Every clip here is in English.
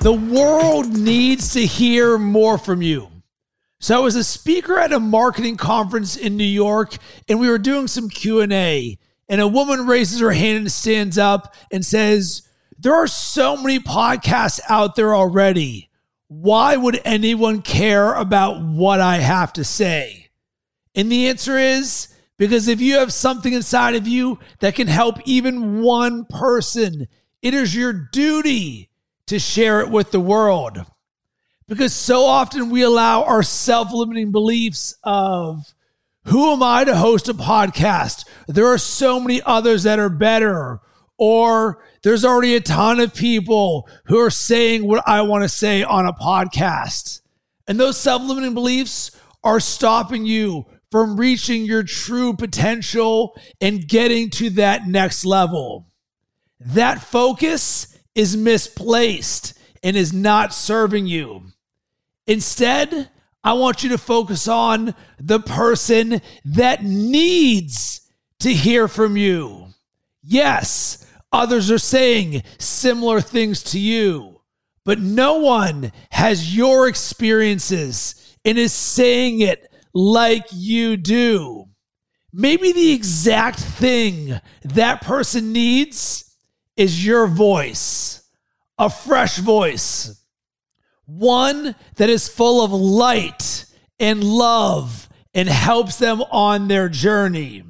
The world needs to hear more from you. So I was a speaker at a marketing conference in New York and we were doing some Q&A and a woman raises her hand and stands up and says, "There are so many podcasts out there already. Why would anyone care about what I have to say?" And the answer is because if you have something inside of you that can help even one person, it is your duty to share it with the world. Because so often we allow our self limiting beliefs of, who am I to host a podcast? There are so many others that are better. Or there's already a ton of people who are saying what I want to say on a podcast. And those self limiting beliefs are stopping you from reaching your true potential and getting to that next level. That focus is misplaced and is not serving you. Instead, I want you to focus on the person that needs to hear from you. Yes, others are saying similar things to you, but no one has your experiences and is saying it like you do. Maybe the exact thing that person needs is your voice, a fresh voice, one that is full of light and love and helps them on their journey.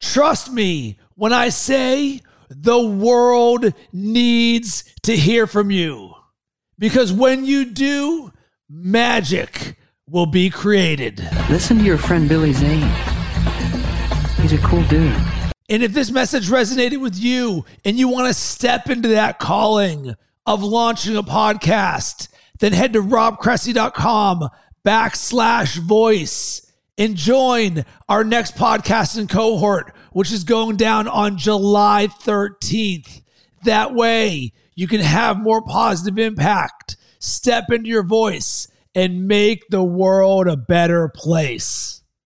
Trust me when I say the world needs to hear from you. Because when you do, magic will be created. Listen to your friend Billy Zane. He's a cool dude. And if this message resonated with you and you want to step into that calling of launching a podcast, then head to robcressy.com backslash voice and join our next podcasting cohort, which is going down on July 13th. That way you can have more positive impact, step into your voice, and make the world a better place.